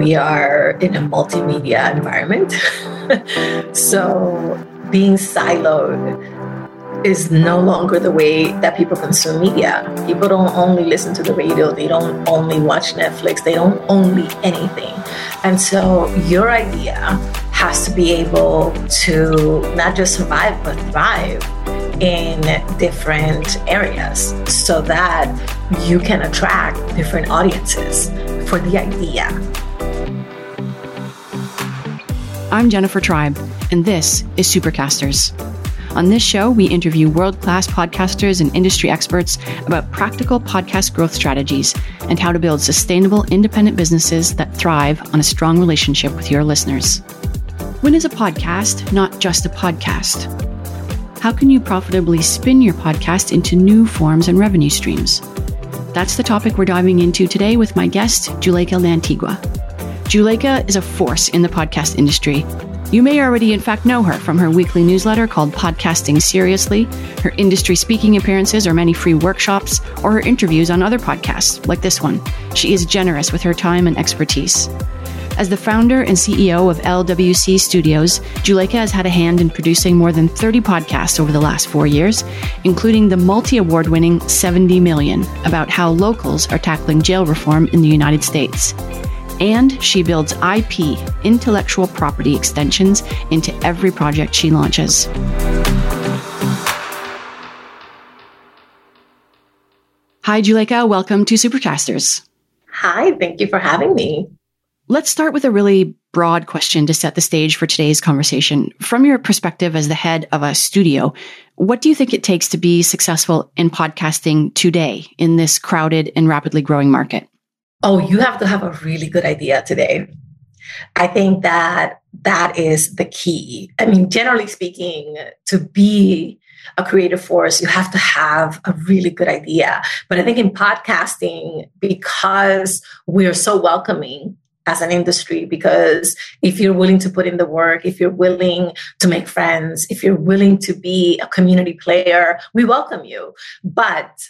we are in a multimedia environment. so being siloed is no longer the way that people consume media. People don't only listen to the radio, they don't only watch Netflix, they don't only anything. And so your idea has to be able to not just survive, but thrive in different areas so that you can attract different audiences for the idea. I'm Jennifer Tribe, and this is Supercasters. On this show, we interview world class podcasters and industry experts about practical podcast growth strategies and how to build sustainable independent businesses that thrive on a strong relationship with your listeners. When is a podcast not just a podcast? How can you profitably spin your podcast into new forms and revenue streams? That's the topic we're diving into today with my guest, Juleyka Lantigua. Juleyka is a force in the podcast industry you may already, in fact, know her from her weekly newsletter called Podcasting Seriously, her industry speaking appearances or many free workshops, or her interviews on other podcasts like this one. She is generous with her time and expertise. As the founder and CEO of LWC Studios, Juleyka has had a hand in producing more than 30 podcasts over the last four years, including the multi award winning 70 Million about how locals are tackling jail reform in the United States and she builds IP, intellectual property extensions, into every project she launches. Hi, Juleyka. Welcome to Supercasters. Hi, thank you for having me. Let's start with a really broad question to set the stage for today's conversation. From your perspective as the head of a studio, what do you think it takes to be successful in podcasting today in this crowded and rapidly growing market? Oh, you have to have a really good idea today. I think that that is the key. I mean, generally speaking, to be a creative force, you have to have a really good idea. But I think in podcasting, because we're so welcoming as an industry, because if you're willing to put in the work, if you're willing to make friends, if you're willing to be a community player, we welcome you. But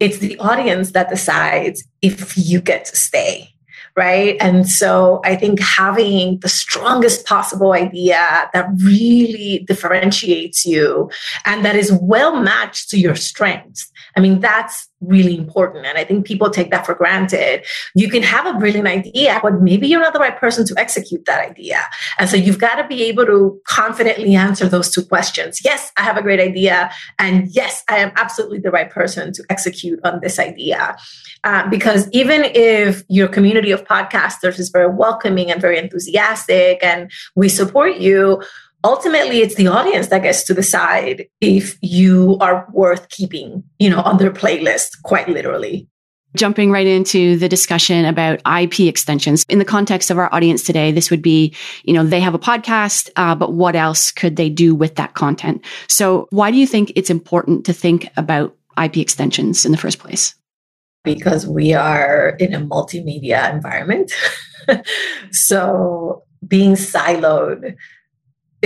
it's the audience that decides if you get to stay right? And so I think having the strongest possible idea that really differentiates you and that is well matched to your strengths. I mean, that's really important. And I think people take that for granted. You can have a brilliant idea, but maybe you're not the right person to execute that idea. And so you've got to be able to confidently answer those two questions. Yes, I have a great idea. And yes, I am absolutely the right person to execute on this idea. Uh, because even if your community of podcasters is very welcoming and very enthusiastic and we support you, ultimately it's the audience that gets to decide if you are worth keeping, you know, on their playlist, quite literally. Jumping right into the discussion about IP extensions in the context of our audience today, this would be, you know, they have a podcast, uh, but what else could they do with that content? So, why do you think it's important to think about IP extensions in the first place? Because we are in a multimedia environment. so, being siloed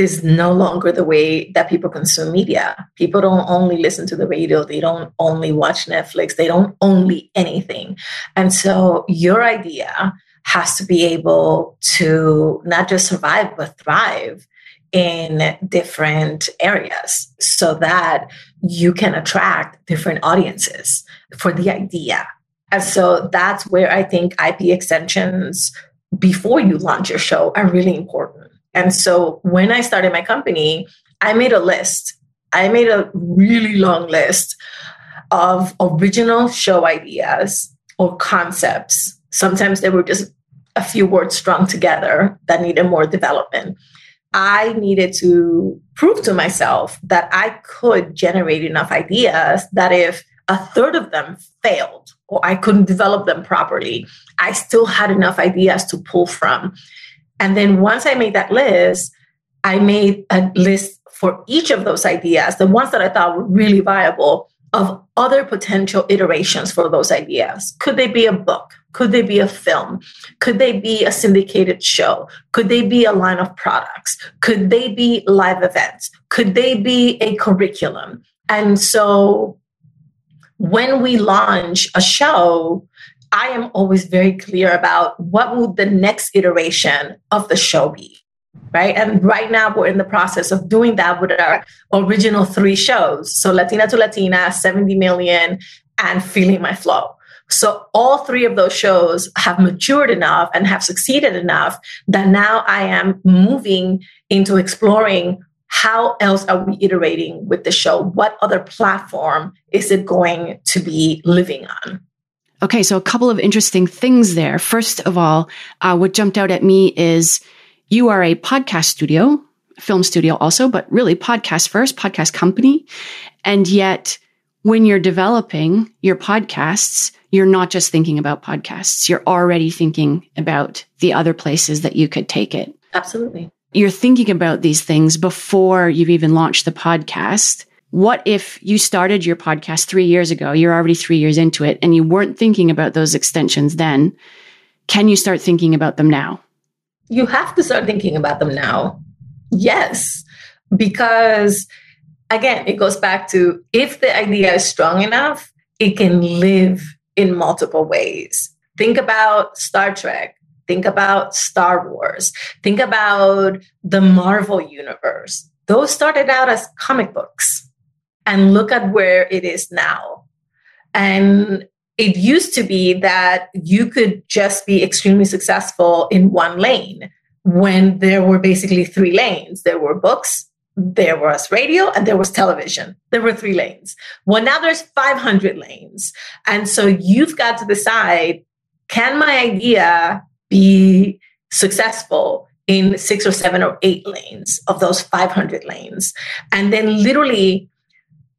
is no longer the way that people consume media. People don't only listen to the radio, they don't only watch Netflix, they don't only anything. And so your idea has to be able to not just survive, but thrive in different areas so that you can attract different audiences for the idea. And so that's where I think IP extensions before you launch your show are really important and so when I started my company, I made a list. I made a really long list of original show ideas or concepts. Sometimes they were just a few words strung together that needed more development. I needed to prove to myself that I could generate enough ideas that if a third of them failed or I couldn't develop them properly, I still had enough ideas to pull from. And then once I made that list, I made a list for each of those ideas, the ones that I thought were really viable, of other potential iterations for those ideas. Could they be a book? Could they be a film? Could they be a syndicated show? Could they be a line of products? Could they be live events? Could they be a curriculum? And so when we launch a show, I am always very clear about what would the next iteration of the show be. Right. And right now we're in the process of doing that with our original three shows. So Latina to Latina, 70 million, and Feeling My Flow. So all three of those shows have matured enough and have succeeded enough that now I am moving into exploring how else are we iterating with the show? What other platform is it going to be living on? Okay, so a couple of interesting things there. First of all, uh, what jumped out at me is you are a podcast studio, film studio also, but really podcast first, podcast company. And yet, when you're developing your podcasts, you're not just thinking about podcasts. You're already thinking about the other places that you could take it. Absolutely. You're thinking about these things before you've even launched the podcast. What if you started your podcast three years ago? You're already three years into it and you weren't thinking about those extensions then. Can you start thinking about them now? You have to start thinking about them now. Yes, because again, it goes back to if the idea is strong enough, it can live in multiple ways. Think about Star Trek. Think about Star Wars. Think about the Marvel universe. Those started out as comic books. And look at where it is now. And it used to be that you could just be extremely successful in one lane when there were basically three lanes there were books, there was radio and there was television. There were three lanes. Well, now there's 500 lanes. And so you've got to decide can my idea be successful in six or seven or eight lanes of those 500 lanes? And then literally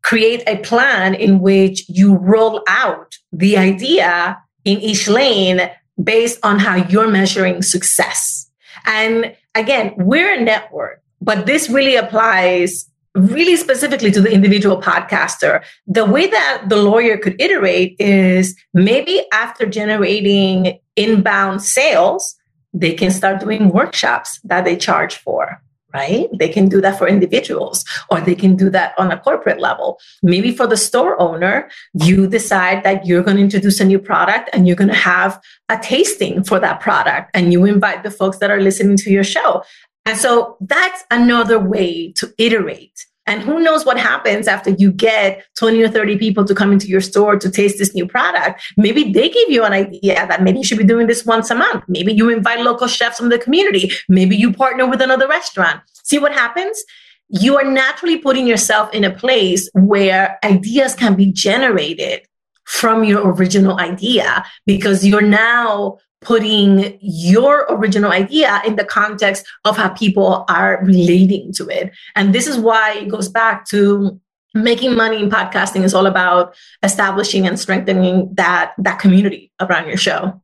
create a plan in which you roll out the idea in each lane based on how you're measuring success. And again, we're a network. But this really applies really specifically to the individual podcaster. The way that the lawyer could iterate is maybe after generating inbound sales, they can start doing workshops that they charge for right? They can do that for individuals or they can do that on a corporate level. Maybe for the store owner, you decide that you're going to introduce a new product and you're going to have a tasting for that product and you invite the folks that are listening to your show. And so that's another way to iterate. And who knows what happens after you get 20 or 30 people to come into your store to taste this new product. Maybe they give you an idea that maybe you should be doing this once a month. Maybe you invite local chefs from the community. Maybe you partner with another restaurant. See what happens? You are naturally putting yourself in a place where ideas can be generated from your original idea because you're now putting your original idea in the context of how people are relating to it. And this is why it goes back to making money in podcasting is all about establishing and strengthening that that community around your show.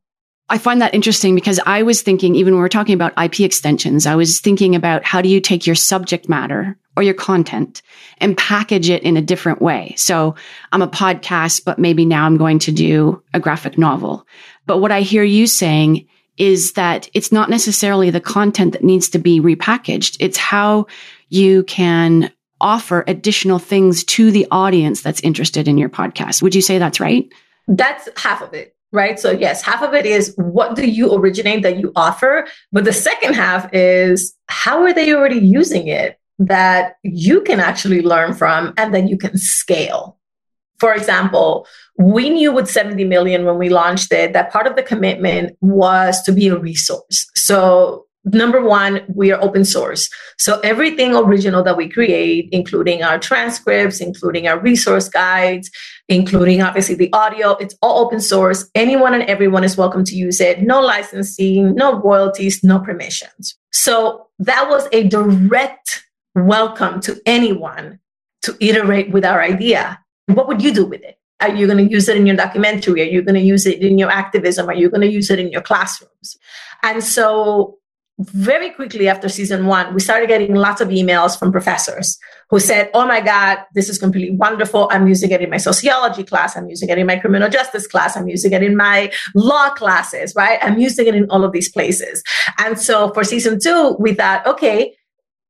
I find that interesting because I was thinking, even when we're talking about IP extensions, I was thinking about how do you take your subject matter or your content and package it in a different way. So I'm a podcast, but maybe now I'm going to do a graphic novel. But what I hear you saying is that it's not necessarily the content that needs to be repackaged. It's how you can offer additional things to the audience that's interested in your podcast. Would you say that's right? That's half of it right? So, yes, half of it is what do you originate that you offer? But the second half is how are they already using it that you can actually learn from and then you can scale? For example, we knew with 70 million when we launched it that part of the commitment was to be a resource. So number one, we are open source. So everything original that we create, including our transcripts, including our resource guides, including obviously the audio, it's all open source. Anyone and everyone is welcome to use it. No licensing, no royalties, no permissions. So that was a direct welcome to anyone to iterate with our idea. What would you do with it? Are you going to use it in your documentary? Are you going to use it in your activism? Are you going to use it in your classrooms? And so very quickly after season one, we started getting lots of emails from professors who said, Oh my God, this is completely wonderful. I'm using it in my sociology class. I'm using it in my criminal justice class. I'm using it in my law classes, right? I'm using it in all of these places. And so for season two, we thought, okay,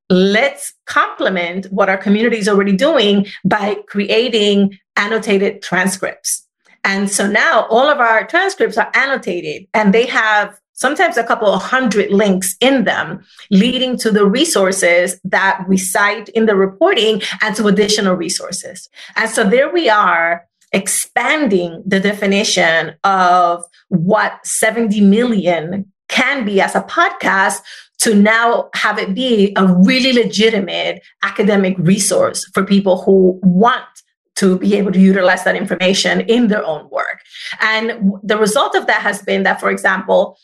let's complement what our community is already doing by creating annotated transcripts. And so now all of our transcripts are annotated and they have sometimes a couple of hundred links in them, leading to the resources that we cite in the reporting and to additional resources. And so there we are expanding the definition of what 70 million can be as a podcast to now have it be a really legitimate academic resource for people who want to be able to utilize that information in their own work. And the result of that has been that, for example,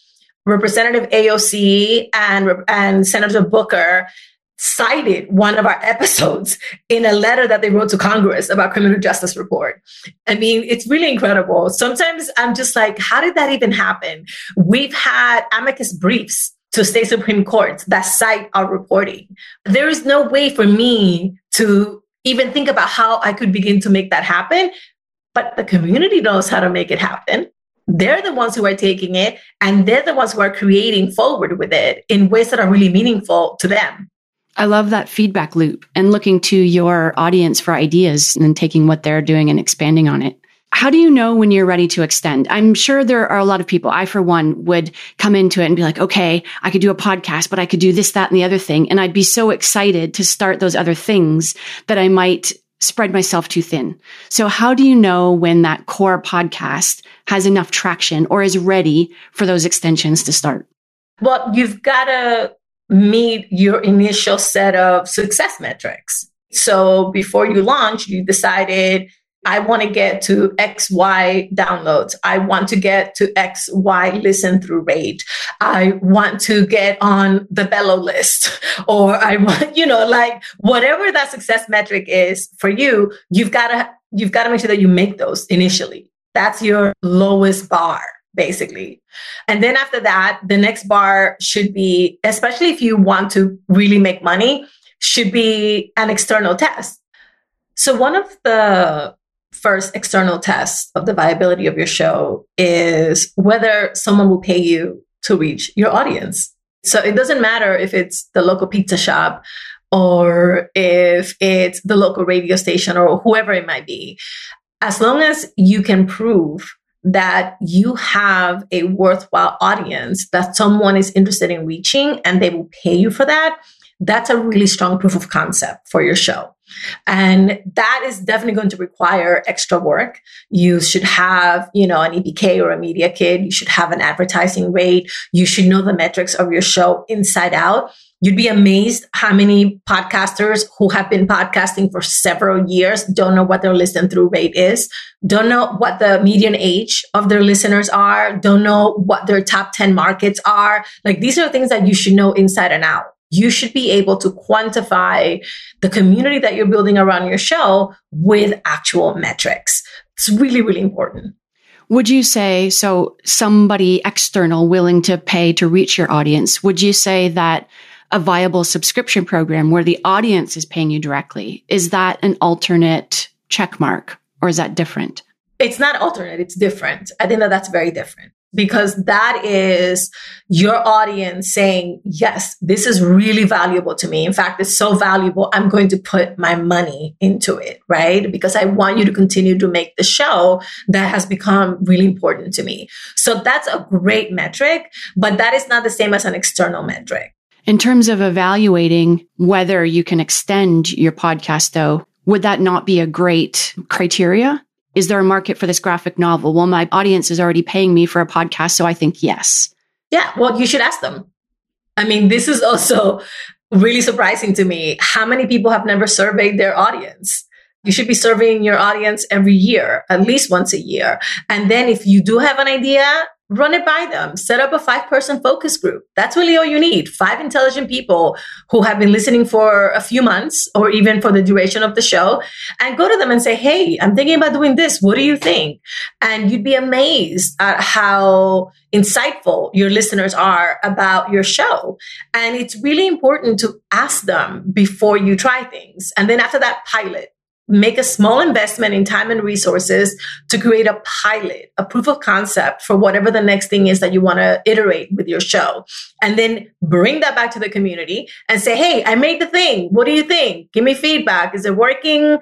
Representative AOC and, and Senator Booker cited one of our episodes in a letter that they wrote to Congress about criminal justice report. I mean, it's really incredible. Sometimes I'm just like, how did that even happen? We've had amicus briefs to state Supreme Courts that cite our reporting. There is no way for me to even think about how I could begin to make that happen. But the community knows how to make it happen. They're the ones who are taking it and they're the ones who are creating forward with it in ways that are really meaningful to them. I love that feedback loop and looking to your audience for ideas and taking what they're doing and expanding on it. How do you know when you're ready to extend? I'm sure there are a lot of people. I, for one, would come into it and be like, okay, I could do a podcast, but I could do this, that, and the other thing. And I'd be so excited to start those other things that I might spread myself too thin. So how do you know when that core podcast has enough traction or is ready for those extensions to start? Well, you've got to meet your initial set of success metrics. So before you launch, you decided I want to get to XY downloads. I want to get to XY listen through rate. I want to get on the bellow list or I want, you know, like whatever that success metric is for you, you've got to, you've got to make sure that you make those initially. That's your lowest bar basically. And then after that, the next bar should be, especially if you want to really make money, should be an external test. So one of the first external test of the viability of your show is whether someone will pay you to reach your audience. So it doesn't matter if it's the local pizza shop or if it's the local radio station or whoever it might be. As long as you can prove that you have a worthwhile audience that someone is interested in reaching and they will pay you for that, that's a really strong proof of concept for your show. And that is definitely going to require extra work. You should have, you know, an EPK or a media kit. You should have an advertising rate. You should know the metrics of your show inside out. You'd be amazed how many podcasters who have been podcasting for several years don't know what their listen through rate is, don't know what the median age of their listeners are, don't know what their top 10 markets are. Like these are things that you should know inside and out you should be able to quantify the community that you're building around your show with actual metrics. It's really, really important. Would you say, so somebody external willing to pay to reach your audience, would you say that a viable subscription program where the audience is paying you directly, is that an alternate check mark or is that different? It's not alternate, it's different. I think that that's very different because that is your audience saying, yes, this is really valuable to me. In fact, it's so valuable. I'm going to put my money into it, right? Because I want you to continue to make the show that has become really important to me. So that's a great metric, but that is not the same as an external metric. In terms of evaluating whether you can extend your podcast though, would that not be a great criteria? Is there a market for this graphic novel? Well, my audience is already paying me for a podcast, so I think yes. Yeah, well, you should ask them. I mean, this is also really surprising to me. How many people have never surveyed their audience? You should be surveying your audience every year, at least once a year. And then if you do have an idea, run it by them. Set up a five person focus group. That's really all you need. Five intelligent people who have been listening for a few months or even for the duration of the show and go to them and say, Hey, I'm thinking about doing this. What do you think? And you'd be amazed at how insightful your listeners are about your show. And it's really important to ask them before you try things. And then after that, pilot make a small investment in time and resources to create a pilot, a proof of concept for whatever the next thing is that you want to iterate with your show. And then bring that back to the community and say, Hey, I made the thing. What do you think? Give me feedback. Is it working?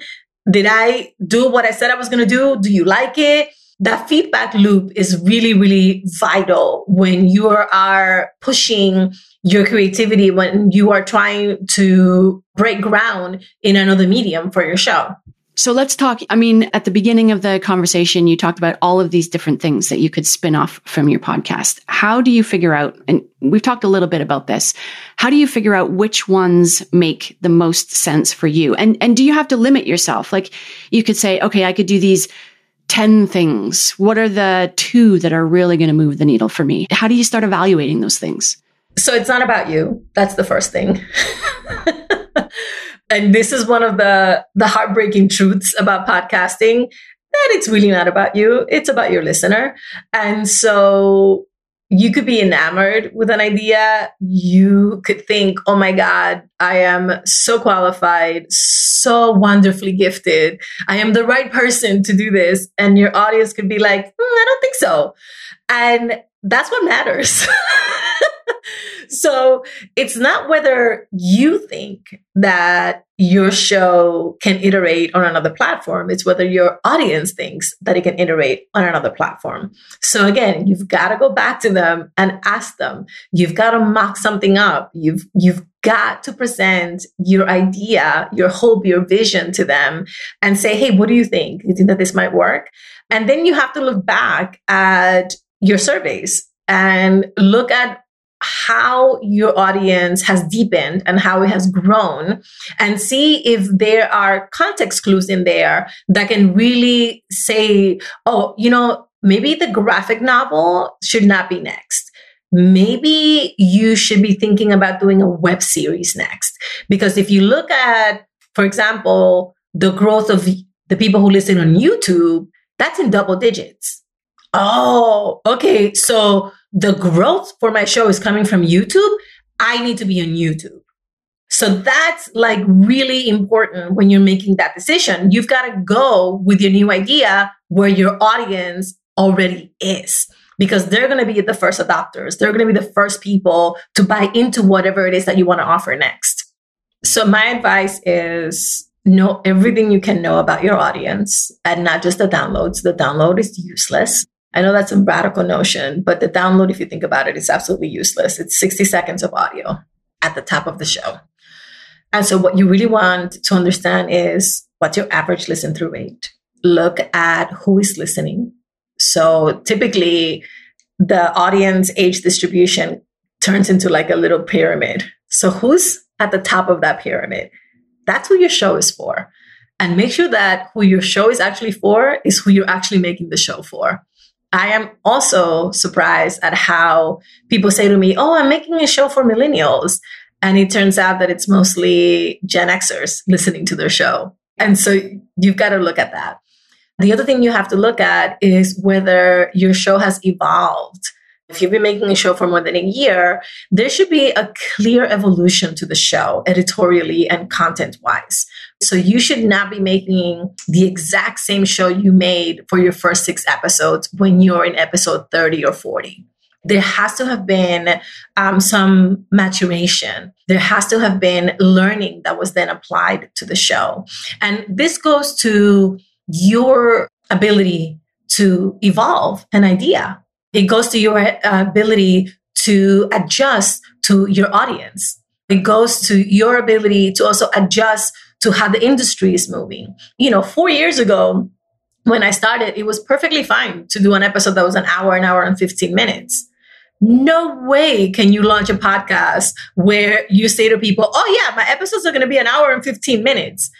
Did I do what I said I was going to do? Do you like it? that feedback loop is really, really vital when you are pushing your creativity, when you are trying to break ground in another medium for your show. So let's talk. I mean, at the beginning of the conversation, you talked about all of these different things that you could spin off from your podcast. How do you figure out, and we've talked a little bit about this, how do you figure out which ones make the most sense for you? And, and do you have to limit yourself? Like you could say, okay, I could do these 10 things. What are the two that are really going to move the needle for me? How do you start evaluating those things? So it's not about you. That's the first thing. and this is one of the the heartbreaking truths about podcasting that it's really not about you. It's about your listener. And so you could be enamored with an idea. You could think oh my god i am so qualified so wonderfully gifted. I am the right person to do this. And your audience could be like mm, i don't think so. And that's what matters so it's not whether you think that your show can iterate on another platform. It's whether your audience thinks that it can iterate on another platform. So again, you've got to go back to them and ask them. You've got to mock something up. You've, you've got to present your idea, your hope, your vision to them and say, Hey, what do you think? You think that this might work? And then you have to look back at your surveys and look at how your audience has deepened and how it has grown and see if there are context clues in there that can really say, oh, you know, maybe the graphic novel should not be next. Maybe you should be thinking about doing a web series next. Because if you look at, for example, the growth of the people who listen on YouTube, that's in double digits. Oh, okay. So the growth for my show is coming from YouTube, I need to be on YouTube. So that's like really important when you're making that decision. You've got to go with your new idea where your audience already is because they're going to be the first adopters. They're going to be the first people to buy into whatever it is that you want to offer next. So my advice is know everything you can know about your audience and not just the downloads. The download is useless. I know that's a radical notion, but the download, if you think about it, is absolutely useless. It's 60 seconds of audio at the top of the show. And so, what you really want to understand is what's your average listen through rate? Look at who is listening. So, typically, the audience age distribution turns into like a little pyramid. So, who's at the top of that pyramid? That's who your show is for. And make sure that who your show is actually for is who you're actually making the show for. I am also surprised at how people say to me, Oh, I'm making a show for millennials. And it turns out that it's mostly Gen Xers listening to their show. And so you've got to look at that. The other thing you have to look at is whether your show has evolved if you've been making a show for more than a year, there should be a clear evolution to the show, editorially and content wise. So you should not be making the exact same show you made for your first six episodes when you're in episode 30 or 40 there has to have been um, some maturation. There has to have been learning that was then applied to the show. And this goes to your ability to evolve an idea. It goes to your uh, ability to adjust to your audience. It goes to your ability to also adjust to how the industry is moving. You know, four years ago, when I started, it was perfectly fine to do an episode that was an hour, an hour and 15 minutes. No way can you launch a podcast where you say to people, oh, yeah, my episodes are going to be an hour and 15 minutes.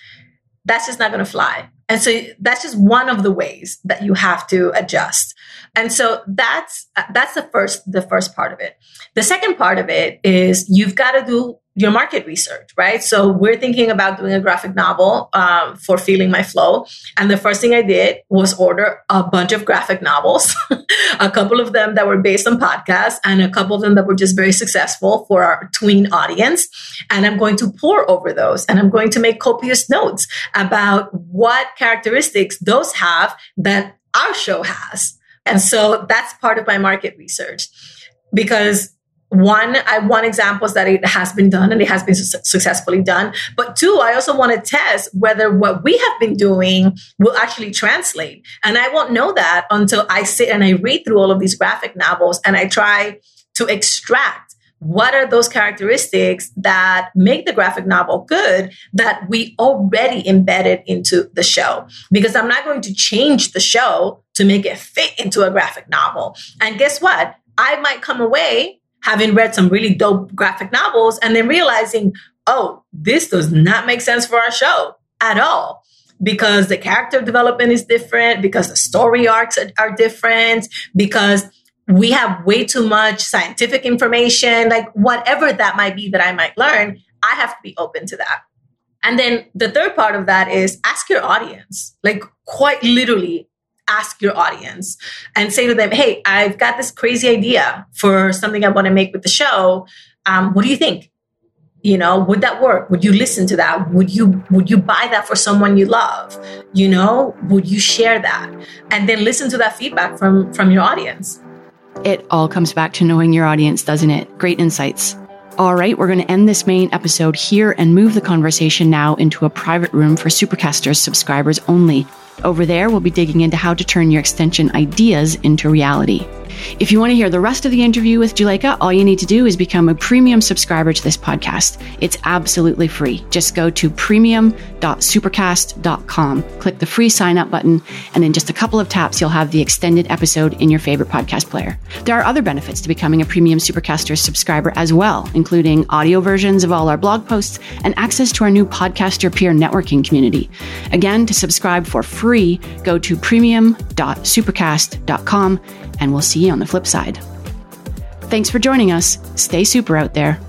That's just not going to fly. And so that's just one of the ways that you have to adjust. And so that's that's the first the first part of it. The second part of it is you've got to do your market research, right? So we're thinking about doing a graphic novel um, for Feeling My Flow, and the first thing I did was order a bunch of graphic novels, a couple of them that were based on podcasts, and a couple of them that were just very successful for our tween audience. And I'm going to pour over those, and I'm going to make copious notes about what characteristics those have that our show has. And so that's part of my market research because one, I want examples that it has been done and it has been su- successfully done. But two, I also want to test whether what we have been doing will actually translate. And I won't know that until I sit and I read through all of these graphic novels and I try to extract what are those characteristics that make the graphic novel good that we already embedded into the show because i'm not going to change the show to make it fit into a graphic novel and guess what i might come away having read some really dope graphic novels and then realizing, oh, this does not make sense for our show at all because the character development is different, because the story arcs are, different, because we have way too much scientific information, like whatever that might be that I might learn, I have to be open to that. And then the third part of that is ask your audience, like quite literally ask your audience and say to them, Hey, I've got this crazy idea for something I want to make with the show. Um, what do you think? You know, would that work? Would you listen to that? Would you would you buy that for someone you love? You know, would you share that? And then listen to that feedback from from your audience. It all comes back to knowing your audience, doesn't it? Great insights. All right, we're going to end this main episode here and move the conversation now into a private room for Supercasters subscribers only. Over there, we'll be digging into how to turn your extension ideas into reality. If you want to hear the rest of the interview with Juleyka, all you need to do is become a premium subscriber to this podcast. It's absolutely free. Just go to premium.supercast.com, click the free sign up button, and in just a couple of taps, you'll have the extended episode in your favorite podcast player. There are other benefits to becoming a premium Supercaster subscriber as well, including audio versions of all our blog posts and access to our new podcaster peer networking community. Again, to subscribe for free, go to premium.supercast.com and we'll see you on the flip side. Thanks for joining us. Stay super out there.